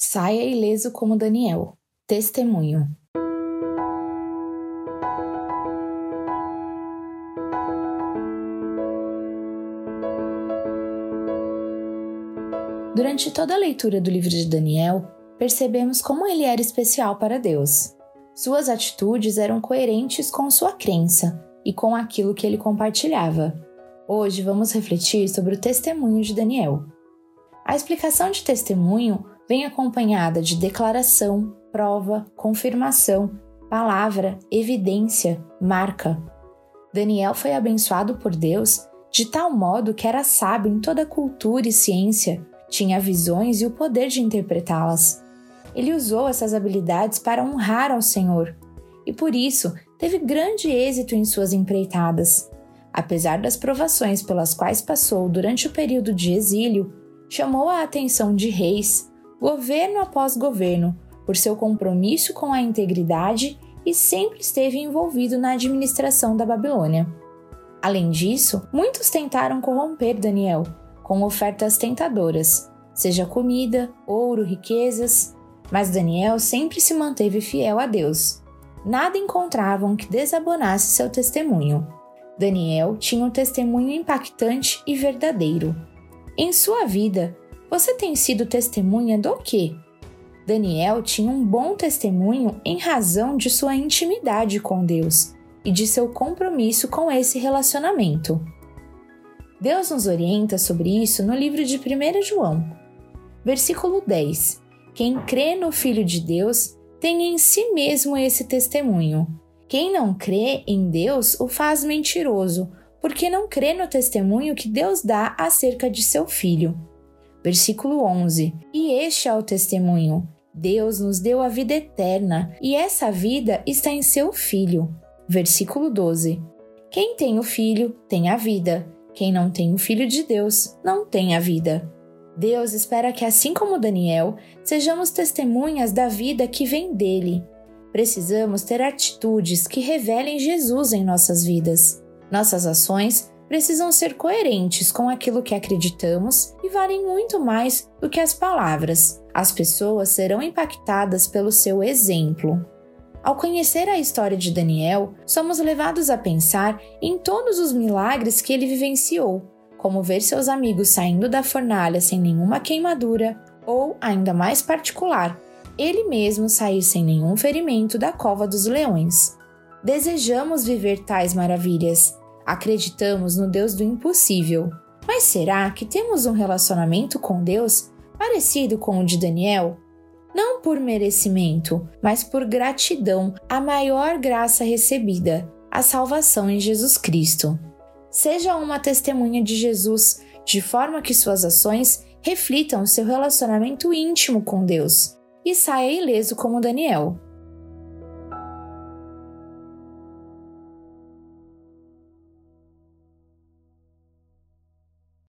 Saia ileso como Daniel. Testemunho. Durante toda a leitura do livro de Daniel, percebemos como ele era especial para Deus. Suas atitudes eram coerentes com sua crença e com aquilo que ele compartilhava. Hoje vamos refletir sobre o testemunho de Daniel. A explicação de testemunho vem acompanhada de declaração, prova, confirmação, palavra, evidência, marca. Daniel foi abençoado por Deus de tal modo que era sábio em toda cultura e ciência, tinha visões e o poder de interpretá-las. Ele usou essas habilidades para honrar ao Senhor e por isso teve grande êxito em suas empreitadas. Apesar das provações pelas quais passou durante o período de exílio, chamou a atenção de reis, governo após governo, por seu compromisso com a integridade e sempre esteve envolvido na administração da Babilônia. Além disso, muitos tentaram corromper Daniel com ofertas tentadoras, seja comida, ouro, riquezas, mas Daniel sempre se manteve fiel a Deus. Nada encontravam que desabonasse seu testemunho. Daniel tinha um testemunho impactante e verdadeiro. Em sua vida, você tem sido testemunha do quê? Daniel tinha um bom testemunho em razão de sua intimidade com Deus e de seu compromisso com esse relacionamento. Deus nos orienta sobre isso no livro de 1 João, versículo 10. Quem crê no Filho de Deus tem em si mesmo esse testemunho. Quem não crê em Deus o faz mentiroso, porque não crê no testemunho que Deus dá acerca de seu Filho. Versículo 11: E este é o testemunho. Deus nos deu a vida eterna, e essa vida está em seu Filho. Versículo 12: Quem tem o Filho tem a vida. Quem não tem o Filho de Deus não tem a vida. Deus espera que, assim como Daniel, sejamos testemunhas da vida que vem dele. Precisamos ter atitudes que revelem Jesus em nossas vidas. Nossas ações precisam ser coerentes com aquilo que acreditamos e valem muito mais do que as palavras. As pessoas serão impactadas pelo seu exemplo. Ao conhecer a história de Daniel, somos levados a pensar em todos os milagres que ele vivenciou, como ver seus amigos saindo da fornalha sem nenhuma queimadura, ou, ainda mais particular, ele mesmo sair sem nenhum ferimento da cova dos leões. Desejamos viver tais maravilhas, Acreditamos no Deus do impossível. Mas será que temos um relacionamento com Deus parecido com o de Daniel? Não por merecimento, mas por gratidão à maior graça recebida, a salvação em Jesus Cristo. Seja uma testemunha de Jesus, de forma que suas ações reflitam seu relacionamento íntimo com Deus e saia ileso como Daniel.